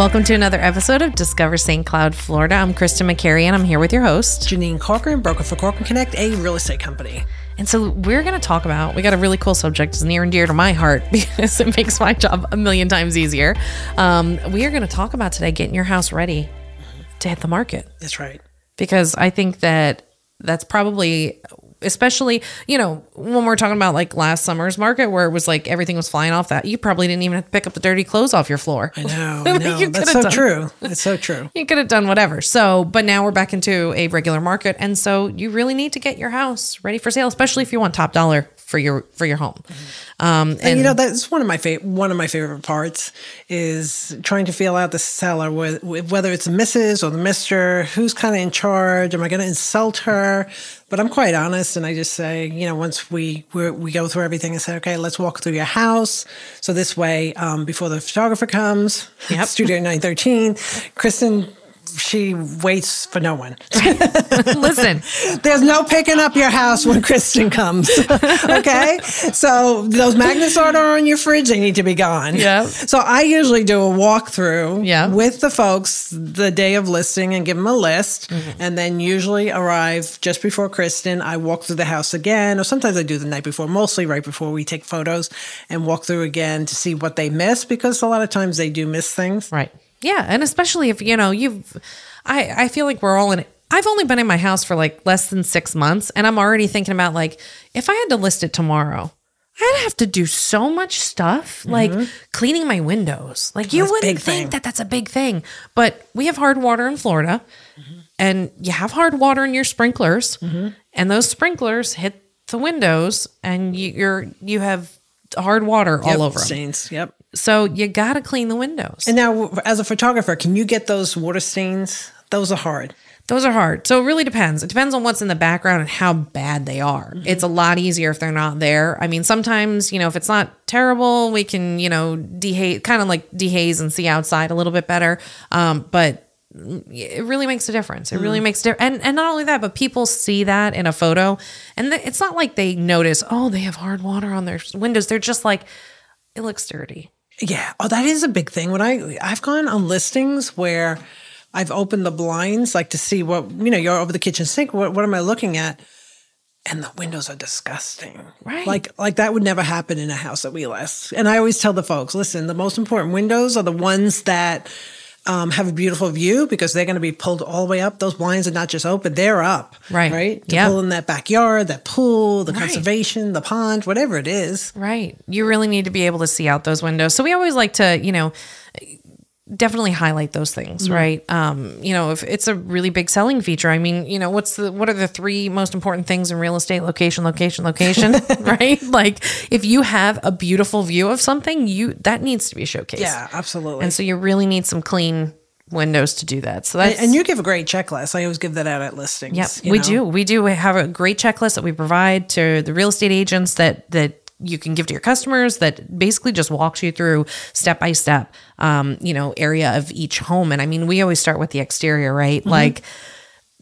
Welcome to another episode of Discover St. Cloud, Florida. I'm Kristen McCary, and I'm here with your host. Janine Corcoran, broker for Corcoran Connect, a real estate company. And so we're going to talk about, we got a really cool subject. It's near and dear to my heart because it makes my job a million times easier. Um, we are going to talk about today getting your house ready to hit the market That's right. because I think that that's probably especially you know when we're talking about like last summer's market where it was like everything was flying off that you probably didn't even have to pick up the dirty clothes off your floor I know. I know. You That's so done- true. That's so true. you could have done whatever so but now we're back into a regular market and so you really need to get your house ready for sale especially if you want top dollar for your for your home um and, And you know that's one of my favorite one of my favorite parts is trying to feel out the seller with, with whether it's the Mrs. or the Mister who's kind of in charge. Am I going to insult her? But I'm quite honest, and I just say, you know, once we we go through everything and say, okay, let's walk through your house. So this way, um, before the photographer comes, Yep. Studio 913, Kristen. She waits for no one. listen There's no picking up your house when Kristen comes. okay. So those magnets that are on your fridge, they need to be gone. Yeah. So I usually do a walkthrough Yeah. with the folks the day of listing and give them a list. Mm-hmm. And then usually arrive just before Kristen. I walk through the house again, or sometimes I do the night before, mostly right before we take photos and walk through again to see what they miss because a lot of times they do miss things. Right. Yeah, and especially if you know you've, I I feel like we're all in. I've only been in my house for like less than six months, and I'm already thinking about like if I had to list it tomorrow, I'd have to do so much stuff like cleaning my windows. Like you Mm-hmm. That's wouldn't think thing. that that's a big thing, but we have hard water in Florida, Mm-hmm. and you have hard water in your sprinklers, and those sprinklers hit the windows, and you, you're you have hard water all Yep, over them. Stains. Yep. So you got to clean the windows. And now, as a photographer, can you get those water stains? Those are hard. Those are hard. So it really depends. It depends on what's in the background and how bad they are. It's a lot easier if they're not there. I mean, sometimes, you know, if it's not terrible, we can, you know, dehaze, kind of like dehaze and see outside a little bit better. Um, but it really makes a difference. It really makes a difference. And, and not only that, but people see that in a photo and th- it's not like they notice, oh, they have hard water on their windows. They're just like, it looks dirty. Yeah. Oh, that is a big thing. When I I've gone on listings where I've opened the blinds like to see what you know, you're over the kitchen sink. What what am I looking at? And the windows are disgusting. Right. Like like that would never happen in a house that we list. And I always tell the folks, listen, the most important windows are the ones that um, have a beautiful view because they're going to be pulled all the way up. Those blinds are not just open; they're up, Right. Right, to Yep. pull in that backyard, that pool, the Right. conservation, the pond, whatever it is. Right. You really need to be able to see out those windows. So we always like to, you know, definitely highlight those things, right? Um, you know, if it's a really big selling feature, I mean, you know, what's the what are the three most important things in real estate? Location, location, location, right? Like if you have a beautiful view of something, you that needs to be showcased. Yeah, absolutely. And so you really need some clean windows to do that. So that's And you give a great checklist. I always give that out at listings. Yep, we know? do. We do have a great checklist that we provide to the real estate agents that that you can give to your customers that basically just walks you through step by step, um, you know, area of each home. And I mean, we always start with the exterior, right? Mm-hmm. Like,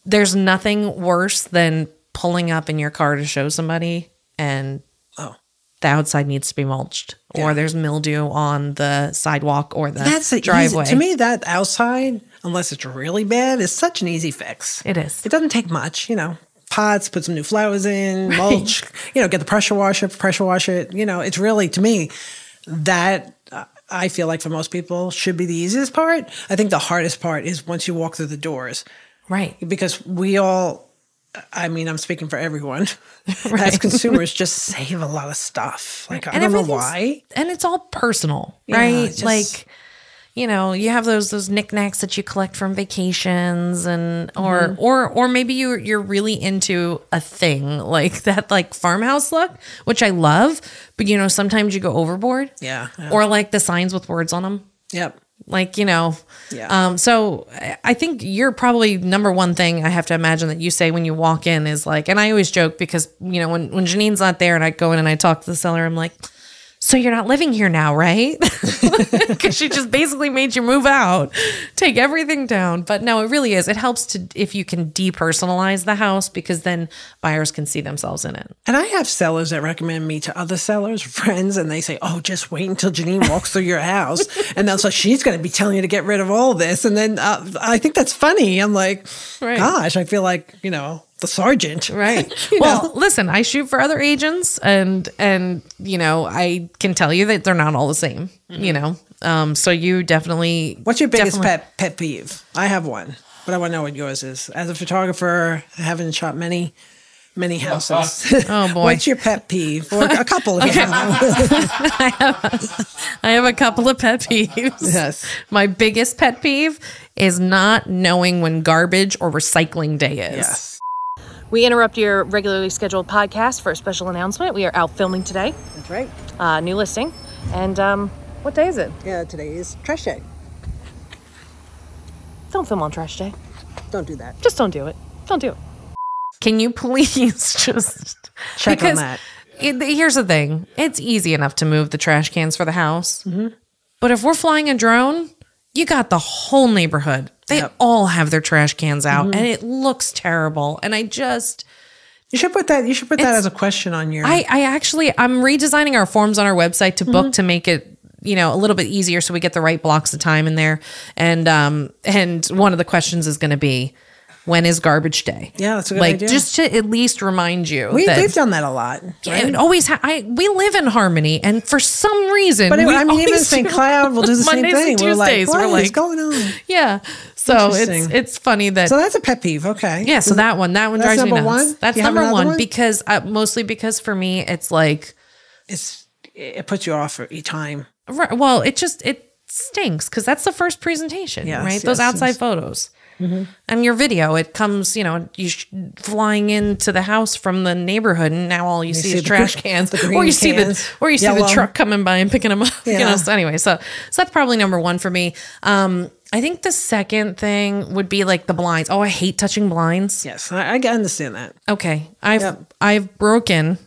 there's nothing worse than pulling up in your car to show somebody and Oh. the outside needs to be mulched, or there's mildew on the sidewalk or the That's driveway. Easy, to me, that outside, unless it's really bad, is such an easy fix. it is. It doesn't take much, you know. Pots, put some new flowers in, mulch, you know, get the pressure washer, pressure wash it. You know, it's really to me that uh, I feel like for most people should be the easiest part. I think the hardest part is once you walk through the doors right. because we all. I mean, I'm speaking for everyone. Right. As consumers, just save a lot of stuff. Like I don't know why. And it's all personal, Yeah, right? just- like, you know, you have those those knickknacks that you collect from vacations, and or Mm-hmm. or or maybe you you're really into a thing like that, like farmhouse look, which I love. But you know, sometimes you go overboard. Yeah, yeah. Or like the signs with words on them. Yep. Like you know, Yeah. Um, so I- I think you're probably number one thing I have to imagine that you say when you walk in is like, and I always joke because you know when when Janine's not there and I go in and I talk to the seller, I'm like, so you're not living here now, right? Because she just basically made you move out, take everything down. But no, it really is. It helps to if you can depersonalize the house because then buyers can see themselves in it. And I have sellers that recommend me to other sellers, friends, and they say, "Oh, just wait until Janine walks through your house, and then so she's going to be telling you to get rid of all this." And then uh, I think that's funny. I'm like, Right. gosh, I feel like you know the sergeant, Right. Well, know? listen, I shoot for other agents and and you know, I can tell you that they're not all the same, you know. Um so you definitely What's your biggest definitely- pet pet peeve? I have one, but I want to know what yours is. As a photographer, I haven't shot many, many houses. Oh, boy. What's your pet peeve? Or a couple. If you have one. I have a couple of pet peeves. Yes. My biggest pet peeve is not knowing when garbage or recycling day is. Yes. We interrupt your regularly scheduled podcast for a special announcement. We are out filming today, That's right. uh, new listing. And um, what day is it? Yeah, today is trash day. Don't film on trash day. Don't do that. Just don't do it. Don't do it. Can you please just Check on that. It, here's the thing: it's easy enough to move the trash cans for the house, Mm-hmm. but if we're flying a drone, you got the whole neighborhood. They Yep. Mm-hmm. all have their trash cans out, and it looks terrible. And I just, You should put that. You should put that as a question on your. I, I actually, I'm redesigning our forms on our website to Mm-hmm. book to make it. You know, a little bit easier so we get the right blocks of time in there. And um and one of the questions is going to be when is garbage day? Yeah, that's a good like idea. just to at least remind you we, that we've done that a lot. Yeah, it always ha- I we live in Harmony, and for some reason, But it, we I mean, even St. Cloud will do the Mondays same and thing. We're like, Tuesdays, what we're is like- going on? Yeah, so it's it's funny that. So that's a pet peeve. Okay. yeah, so that one, that one drives me nuts. one? That's have number one, one? because uh, mostly because for me, it's like, It's it puts you off every time. right, well, it just it stinks because that's the first presentation, Yes, right? Those outside yes. photos. And your video, it comes, you know, you sh- flying into the house from the neighborhood, and now all you, see, see is the trash cans, the or you see the, or you see yellow. the truck coming by and picking them up. You know, so anyway, so so that's probably number one for me. Um, I think the second thing would be like the blinds. Oh, I hate touching blinds. Yes, I, I understand that. Okay, I've Yep. I've broken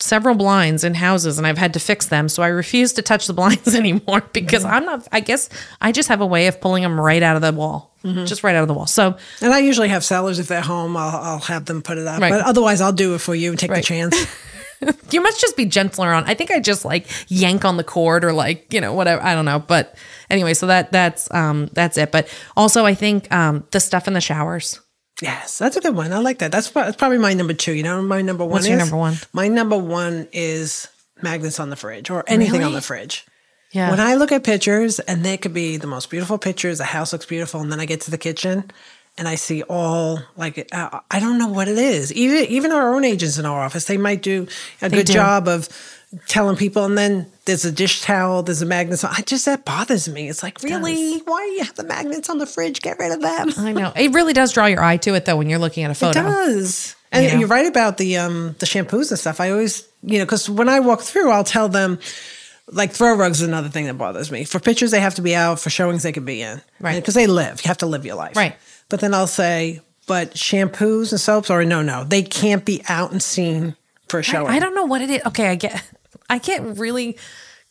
several blinds in houses and I've had to fix them. So I refuse to touch the blinds anymore because Mm-hmm. I'm not. I guess I just have a way of pulling them right out of the wall, Mm-hmm. just right out of the wall. So And I usually have sellers if they're home. I'll, I'll have them put it up. Right. But otherwise, I'll do it for you and take Right. the chance. you must just be gentler on. I think I just like yank on the cord or like you know whatever. I don't know, but anyway, so that that's um that's it. But also, I think um the stuff in the showers. Yes, that's a good one. I like that. That's, that's probably my number two. You know, my number one. What's your number one? My number one is magnets on the fridge or anything on the fridge. Yeah. When I look at pictures, and they could be the most beautiful pictures, the house looks beautiful, and then I get to the kitchen and I see all like uh, I don't know what it is. Even even our own agents in our office, they might do a good do. job of telling people, and then there's a dish towel, there's a magnet. So I just that bothers me. It's like really, why do you have the magnets on the fridge? Get rid of them. I know it really does draw your eye to it though when you're looking at a photo. It does. And You know? you're right about the um the shampoos and stuff. I always, you know, because when I walk through, I'll tell them like throw rugs is another thing that bothers me. For pictures, they have to be out. For showings, they can be in. Right. Because they live. You have to live your life. Right. But then I'll say, but shampoos and soaps, or no, no, they can't be out and seen for a showing. I don't know what it is. Okay, I get I get really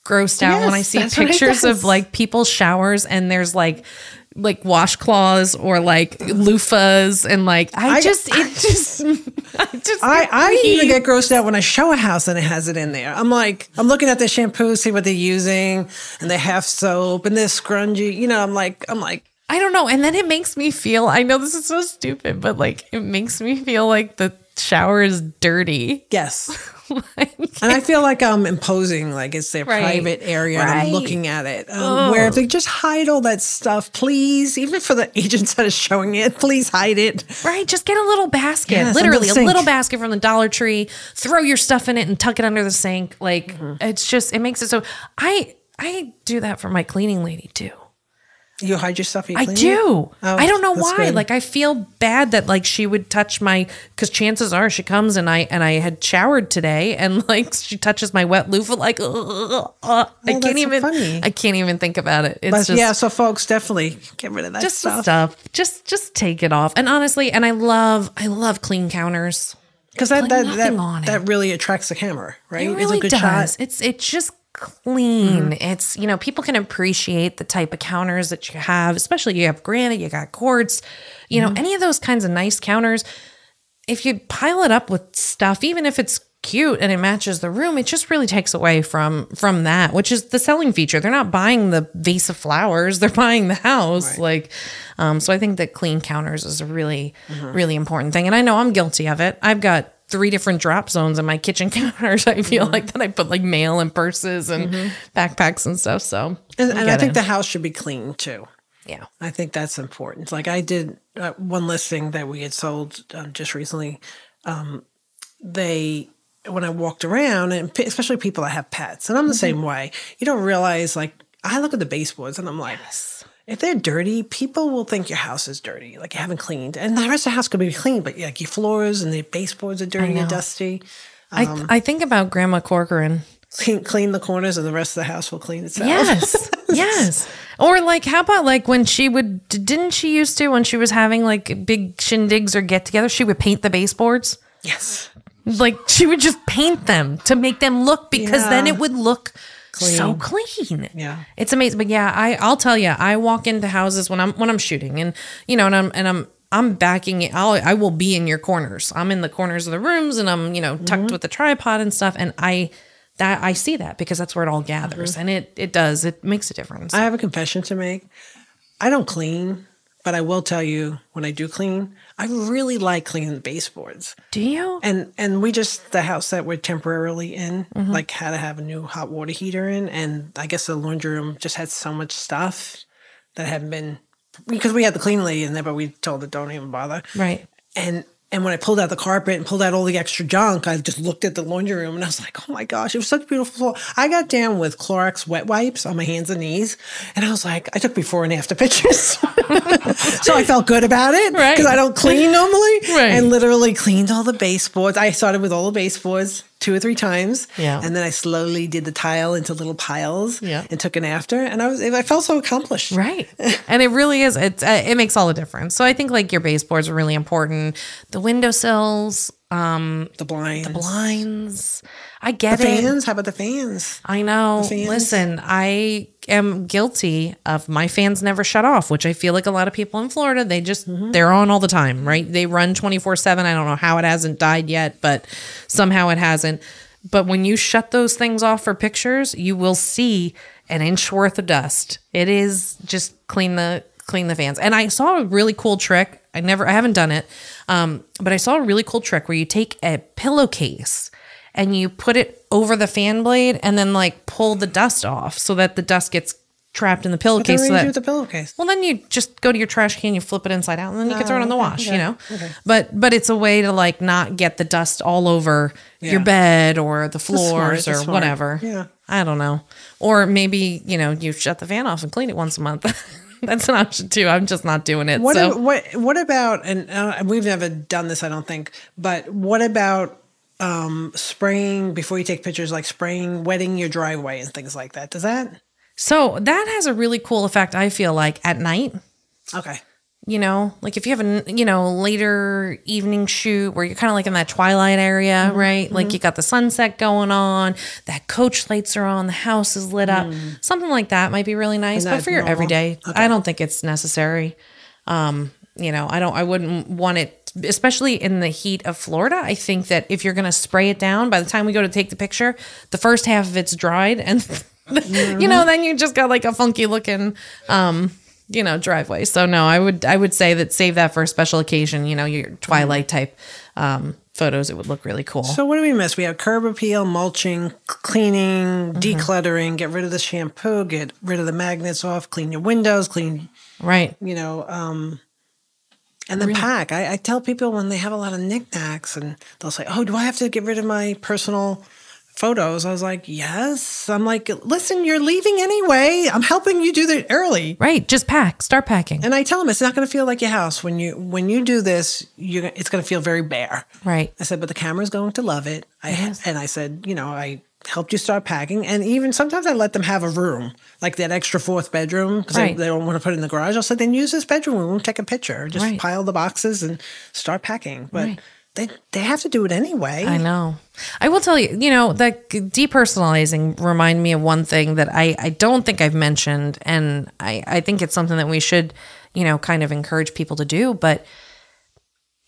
grossed out when I see that's what it pictures of like people's showers and there's like like washcloths or like loofahs and like I, I- just it just I just I, I even get grossed out when I show a house and it has it in there. I'm like, I'm looking at the shampoo, see what they're using, and they have soap and they're scrungy. You know, I'm like, I'm like, I don't know and then it makes me feel I know this is so stupid but like it makes me feel like the shower is dirty. yes. Like, And I feel like I'm imposing, like it's their Right. private area and I'm looking at it. Um, where if they just hide all that stuff, please, even for the agents that are showing it, please hide it. Right, just get a little basket, Yes, literally a little basket from the Dollar Tree. Throw your stuff in it and tuck it under the sink. Like Mm-hmm. it's just it makes it so. I I do that for my cleaning lady too. You hide your stuff. You I do. Oh, I don't know oh, why. good. Like I feel bad that like she would touch my because chances are she comes and I and I had showered today and like she touches my wet loofah like ugh, ugh, ugh. I oh, that's can't even funny. I can't even think about it. It's But just yeah, so folks, definitely get rid of that just stuff. stuff. Just just take it off. And honestly, and I love I love clean counters. Because that that that, that really attracts the camera, right? It It's really a good does. shot. It's it just clean. Mm-hmm. It's, you know, people can appreciate the type of counters that you have, especially you have granite, you got quartz, you know, mm-hmm. any of those kinds of nice counters. If you pile it up with stuff, even if it's cute and it matches the room, it just really takes away from from that, which is the selling feature. They're not buying the vase of flowers, they're buying the house. Like um so I think that clean counters is a really mm-hmm. really important thing. And I know I'm guilty of it. I've got three different drop zones in my kitchen counters. I feel like that I put like mail and purses and backpacks and stuff. So And, and I think it. the house should be clean too. yeah. I think that's important. Like I did uh, one listing that we had sold um, just recently. Um, they when I walked around, and pe- especially people that have pets, and I'm the same way. You don't realize like I look at the baseboards and I'm like, if they're dirty, people will think your house is dirty, like you haven't cleaned, and the rest of the house could be clean, but like your floors and the baseboards are dirty and dusty. I um, I think about Grandma Corcoran. Clean, clean the corners, and the rest of the house will clean itself. Yes. yes. Or like how about like when she would didn't she used to when she was having like big shindigs or get together, she would paint the baseboards? yes. Like she would just paint them to make them look because then it would look so clean. Yeah. It's amazing. But yeah, I I'll tell you, I walk into houses when I'm when I'm shooting and you know, and I'm and I'm I'm backing it. I'll I will be in your corners. I'm in the corners of the rooms and I'm, you know, tucked mm-hmm. with the tripod and stuff. And I that I see that because that's where it all gathers. Mm-hmm. And it it does. It makes a difference. I have a confession to make. I don't clean, but I will tell you when I do clean, I really like cleaning the baseboards. Do you? And and we just the house that we're temporarily in, Mm-hmm. like had to have a new hot water heater in, and I guess the laundry room just had so much stuff that hadn't been because we had the clean lady in there, but we told her don't even bother. Right. And and when I pulled out the carpet and pulled out all the extra junk, I just looked at the laundry room and I was like, oh my gosh, it was such a beautiful floor. I got down with Clorox wet wipes on my hands and knees. And I was like, I took before and after pictures. so I felt good about it Right. because I don't clean normally. Right. And literally cleaned all the baseboards. I started with all the baseboards two or three times. Yeah. And then I slowly did the tile into little piles Yeah. and took an after. And I was, I felt so accomplished. Right. and it really is. It's uh, it makes all the difference. So I think like your baseboards are really important. The windowsills, um, The blinds. The blinds. I get The it. fans. How about the fans? I know. fans? Listen, I am guilty of my fans never shut off, which I feel like a lot of people in Florida, they just Mm-hmm. they're on all the time, right? They run 24/7. I don't know how it hasn't died yet, but somehow it hasn't. But when you shut those things off for pictures, you will see an inch worth of dust. It is just clean the clean the fans. And I saw a really cool trick. I never I haven't done it. Um, but I saw a really cool trick where you take a pillowcase and you put it over the fan blade and then like pull the dust off so that the dust gets trapped in the pillowcase. what So do you do that, with the pillowcase? well, then you just go to your trash can, you flip it inside out, and then you can throw it in the Oh, okay, wash. You know, okay. but but it's a way to like not get the dust all over your bed or the smart, floors that's or smart. whatever. Yeah. I don't know. Or maybe you know you shut the fan off and clean it once a month. That's an option too. I'm just not doing it. What so ab- what what about and uh, we've never done this, I don't think. But what about um, spraying before you take pictures, like spraying, wetting your driveway and things like that? Does that? so that has a really cool effect. I feel like at night. Okay. You know like if you have a you know later evening shoot where you're kind of like in that twilight area Mm-hmm. right? Like you got the sunset going on that coach lights are on the house is lit up. Something like that might be really nice but for your normal? everyday i don't think it's necessary. Um you know i don't i wouldn't want it especially in the heat of florida i think that if you're going to spray it down by the time we go to take the picture the first half of it's dried and you know then you just got like a funky looking um you know driveway so no i would i would say that save that for a special occasion you know your twilight type um photos it would look really cool So what do we miss? We have curb appeal, mulching, cleaning, Mm-hmm. decluttering, get rid of the shampoo, get rid of the magnets off, clean your windows, clean right you know, um, and then pack. I, I tell people when they have a lot of knickknacks and they'll say, Oh, do I have to get rid of my personal photos? I was like, Yes. I'm like, Listen, you're leaving anyway. I'm helping you do that early. right just pack start packing And I tell them it's not going to feel like your house when you when you do this. You it's going to feel very bare. right I said, but the camera's going to love it. I and I said, you know, I helped you start packing, and even sometimes I let them have a room, like that extra fourth bedroom, because Right. they, they don't want to put it in the garage. I said, then use this bedroom. We won't take a picture. Just Right. pile the boxes and start packing. But Right. They they have to do it anyway. I know. I will tell you, you know, that depersonalizing remind me of one thing that I, I don't think I've mentioned. And I, I think it's something that we should, you know, kind of encourage people to do. But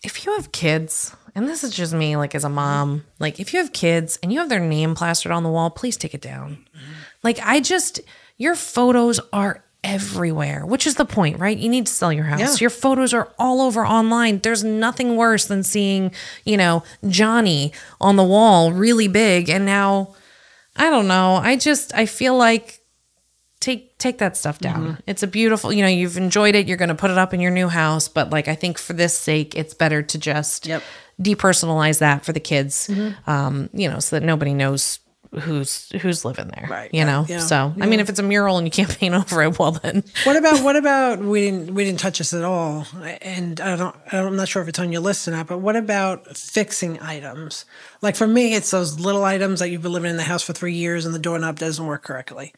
if you have kids, and this is just me, like as a mom, like if you have kids and you have their name plastered on the wall, please take it down. Like I just, your photos are everywhere, which is the point, right? You need to sell your house. Yeah. Your photos are all over online. There's nothing worse than seeing, you know, Johnny on the wall really big and now I don't know. I just I feel like take take that stuff down. Mm-hmm. It's a beautiful, you know, you've enjoyed it, you're going to put it up in your new house, but like I think for this sake it's better to just Yep. depersonalize that for the kids. Mm-hmm. Um, you know, so that nobody knows who's who's living there. Right, You know. yeah, So, I mean if it's a mural and you can't paint over it, well then What about what about we didn't we didn't touch this at all, and I don't I'm not sure if it's on your list or not. But what about fixing items? Like for me, it's those little items that you've been living in the house for three years and the doorknob doesn't work correctly.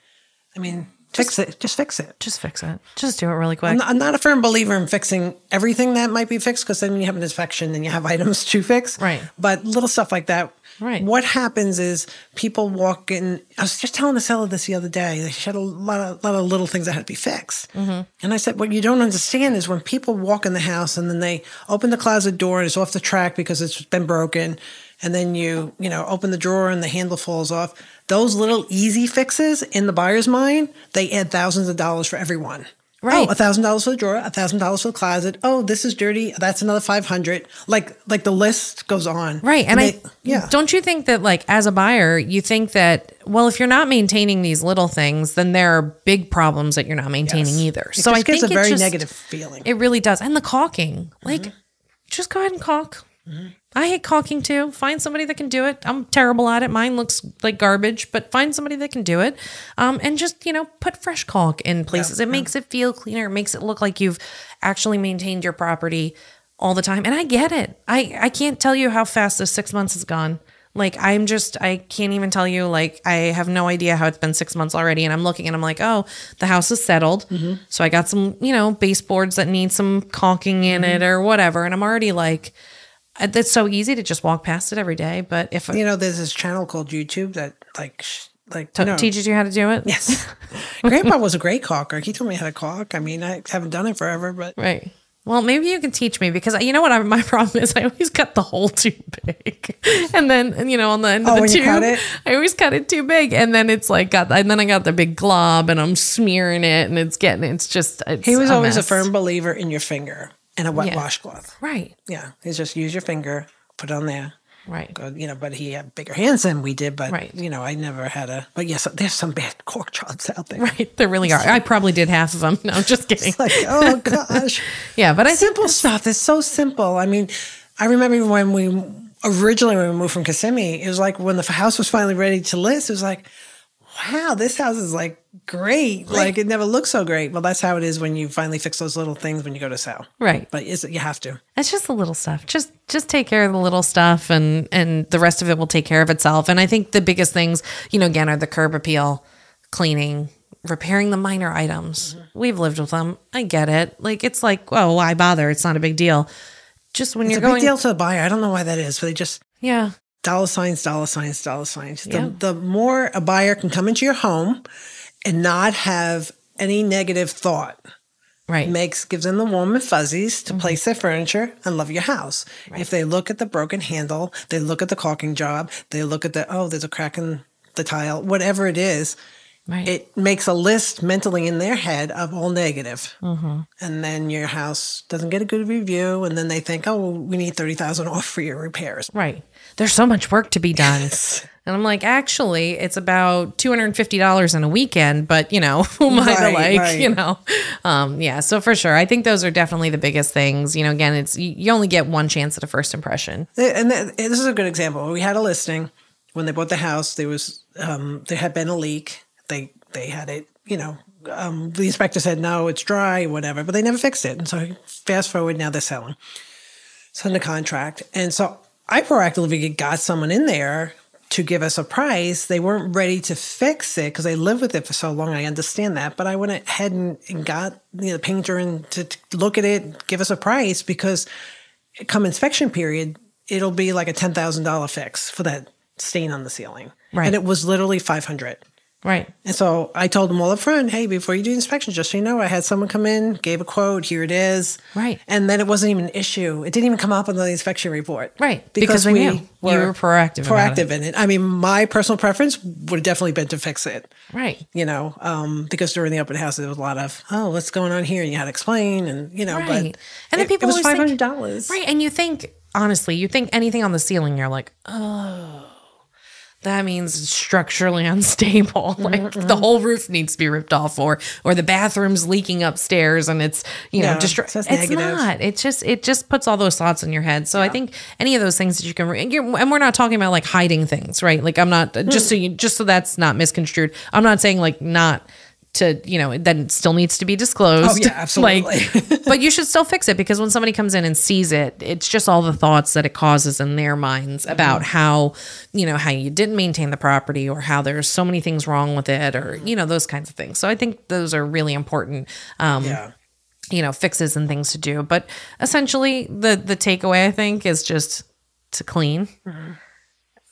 I mean, fix it. Just fix it. just fix it. Just do it really quick. I'm not, I'm not a firm believer in fixing everything that might be fixed because then you have an inspection and you have items to fix. Right. But little stuff like that. Right. What happens is people walk in. I was just telling the seller this the other day. She had a lot of, lot of little things that had to be fixed. Mm-hmm. And I said, what you don't understand is when people walk in the house and then they open the closet door and it's off the track because it's been broken. And then you, you know, open the drawer and the handle falls off. Those little easy fixes in the buyer's mind, they add thousands of dollars for everyone. Right. Oh, a thousand dollars for the drawer, a thousand dollars for the closet. Oh, this is dirty. That's another five hundred. Like, like the list goes on. Right. And, they- I yeah. don't you think that like as a buyer, you think that well, if you're not maintaining these little things, then there are big problems that you're not maintaining Yes. either. It so I gives think a it very just- negative feeling. It really does. And the caulking. Like Mm-hmm. just go ahead and caulk. Mm-hmm. I hate caulking too. Find somebody that can do it. I'm terrible at it. Mine looks like garbage, but find somebody that can do it. Um, and just, you know, put fresh caulk in places. it makes it feel cleaner. It makes it look like you've actually maintained your property all the time. And I get it. I, I can't tell you how fast this six months has gone. Like I'm just I can't even tell you like I have no idea how it's been 6 months already and I'm looking and I'm like, "Oh, the house is settled." Mm-hmm. So I got some, you know, baseboards that need some caulking in mm-hmm. it or whatever and I'm already like it's so easy to just walk past it every day, but if you know, there's this channel called YouTube that like, sh- like t- no. teaches you how to do it. Yes. Grandpa was a great caulker. He told me how to caulk. I mean, I haven't done it forever, but Right. Well, maybe you can teach me because you know what I, my problem is. I always cut the hole too big, and then you know on the end Oh, of the tube. I always cut it too big, and then it's like got, and then I got the big glob, and I'm smearing it, and it's getting, it's just. It's he was a always a firm believer in your finger and a wet Yeah. washcloth. Right. Yeah. He's just use your finger, put it on there. Right. Go, you know, but he had bigger hands than we did. But Right. you know, I never had a. But yes, there's some bad cork jobs out there. Right. There really are. I probably did half of them. No, I'm just kidding. It's like, oh gosh. yeah, but I think simple stuff. It's so simple. I mean, I remember when we originally when we moved from Kissimmee, it was like when the house was finally ready to list. It was like, wow, this house is like great. Like it never looked so great. Well, that's how it is when you finally fix those little things when you go to sell. right. But is it you have to? It's just the little stuff. Just just take care of the little stuff and and the rest of it will take care of itself. And I think the biggest things, you know, again are the curb appeal, cleaning, repairing the minor items. Mm-hmm. We've lived with them. I get it. Like it's like, oh, why bother? It's not a big deal. Just when It's you're a going big deal to the buyer. I don't know why that is, but they just Yeah. Dollar signs, dollar signs, dollar signs. Yeah. The, the more a buyer can come into your home and not have any negative thought Right. makes gives them the warm and fuzzies to mm-hmm. place their furniture and love your house. If they look at the broken handle, they look at the caulking job, they look at the oh, there's a crack in the tile, whatever it is. Right. It makes a list mentally in their head of all negative. and then your house doesn't get a good review, and then they think, oh, we need thirty thousand off for your repairs. Right. There's so much work to be done. And I'm like, actually, it's about two hundred and fifty dollars in a weekend, but you know, who am I to like, right. you know? Um, yeah, so for sure. I think those are definitely the biggest things. You know, again, it's you, you only get one chance at a first impression. And this is a good example. We had a listing when they bought the house. There was um, there had been a leak. They they had it. You know, um, the inspector said no, it's dry, whatever, but they never fixed it. And so fast forward, now they're selling. It's under contract, and so I proactively got someone in there to give us a price. They weren't ready to fix it because they lived with it for so long. I understand that, but I went ahead and, and got you know, the painter in to, to look at it, give us a price because come inspection period, it'll be like a ten thousand dollar fix for that stain on the ceiling. Right. And it was literally five hundred. Right. And so I told them all up front, hey, before you do the inspection, just so you know, I had someone come in, gave a quote, here it is. Right. And then it wasn't even an issue. It didn't even come up on the inspection report. Right, because we knew. You were proactive Proactive in it. I mean, my personal preference would have definitely been to fix it. Right. You know, um, because during the open house there was a lot of, oh, what's going on here? And you had to explain and you know, Right. but and then it- people it was always five think- dollars. Right. And you think, honestly, you think anything on the ceiling, you're like, oh, that means it's structurally unstable. Like the whole roof needs to be ripped off, or or the bathroom's leaking upstairs, and it's you know Yeah, destru- It's negative. not. It's just it just puts all those thoughts in your head. So I think any of those things that you can, re- and and we're not talking about like hiding things, right? Like I'm not just mm. so you just so that's not misconstrued. I'm not saying like not. To you know, then still needs to be disclosed. Oh, yeah, absolutely. Like, but you should still fix it because when somebody comes in and sees it, it's just all the thoughts that it causes in their minds Mm-hmm. about how, you know, how you didn't maintain the property or how there's so many things wrong with it or, you know, those kinds of things. So I think those are really important. Um, Yeah. you know fixes and things to do but essentially the the takeaway i think is just to clean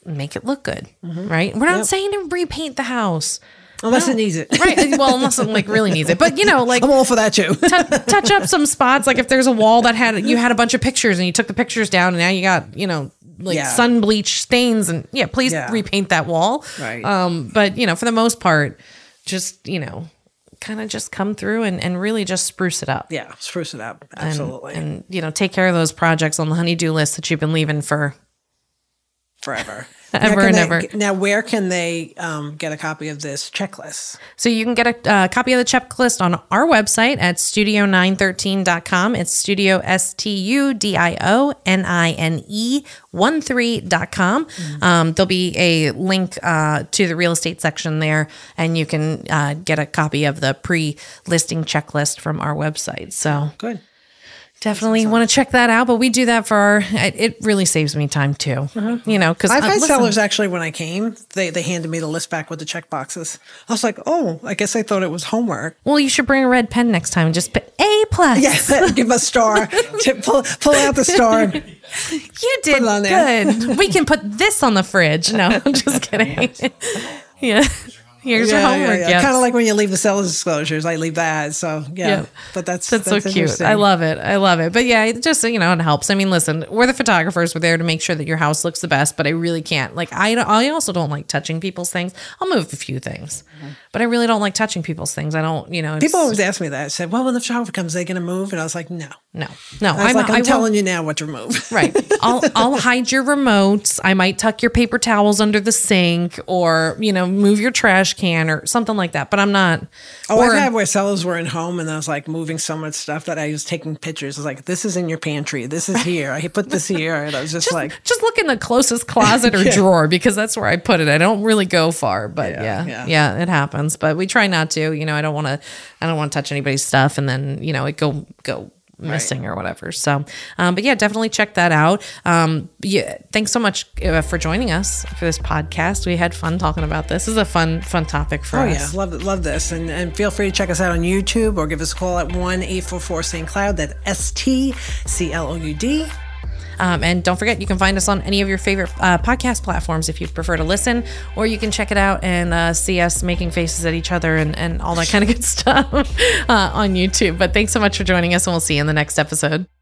make it look good right we're not Yep. saying to repaint the house Unless it needs it. right well unless it like really needs it but you know like I'm all for that too. tou- touch up some spots like if there's a wall that had you had a bunch of pictures and you took the pictures down and now you got you know like Yeah. sun bleach stains and yeah please Yeah. repaint that wall Right. um but you know for the most part just you know kind of just come through and, and really just spruce it up yeah, spruce it up. and- Absolutely. and, you know take care of those projects on the honeydew list that you've been leaving for Forever. Ever Now, and they- ever. Now, where can they um, get a copy of this checklist? so you can get a uh, copy of the checklist on our website at studio913.com it's studio s-t-u-d-i-o-n-i-n-e 13.com um, there'll be a link uh, to the real estate section there and you can uh, get a copy of the pre-listing checklist from our website so Good. Definitely want to check that out but we do that for our it really saves me time too uh-huh. you know because I've had sellers actually when I came, they, they handed me the list back with the check boxes. I was like, oh, I guess I thought it was homework. Well, you should bring a red pen next time. and Just put A plus. Yes, give a star. Pull, pull out the star. you did it on there. good. we can put this on the fridge. No, I'm just kidding. yeah. Here's your homework. Yeah, Kind of like when you leave the seller's disclosures, I leave that. So yeah, Yeah. but that's That's, so cute. I love it. I love it. But yeah, it just you know, it helps. I mean, listen, we're the photographers. We're there to make sure that your house looks the best. But I really can't. Like, I I also don't like touching people's things. I'll move a few things, mm-hmm. but I really don't like touching people's things. I don't. You know, People always ask me that. I said, well, when the photographer comes, they going to move? And I was like, no. No, no. I was like, I'm I telling you now what to remove. Right. I'll I'll hide your remotes. I might tuck your paper towels under the sink or, you know, move your trash can or something like that. But I'm not Oh, or, I've had where sellers were in home and I was like moving so much stuff that I was taking pictures. I was like, this is in your pantry. This is here. I put this here. And I was just, like, just look in the closest closet or drawer because that's where I put it. I don't really go far, but yeah, Yeah, yeah, yeah. it happens. But we try not to. You know, I don't want to. I don't want to touch anybody's stuff, and then you know it go go missing or whatever. So, um, but yeah, definitely check that out. Um, yeah, thanks so much uh, for joining us for this podcast. We had fun talking about this. This is a fun fun topic for oh, us. yeah, love, love this. And, and feel free to check us out on YouTube or give us a call at 1 844 St. Cloud. That's S T C L O U D. Um, and don't forget, you can find us on any of your favorite uh, podcast platforms if you'd prefer to listen, or you can check it out and uh, see us making faces at each other and, and all that kind of good stuff uh, on YouTube. But thanks so much for joining us, and we'll see you in the next episode.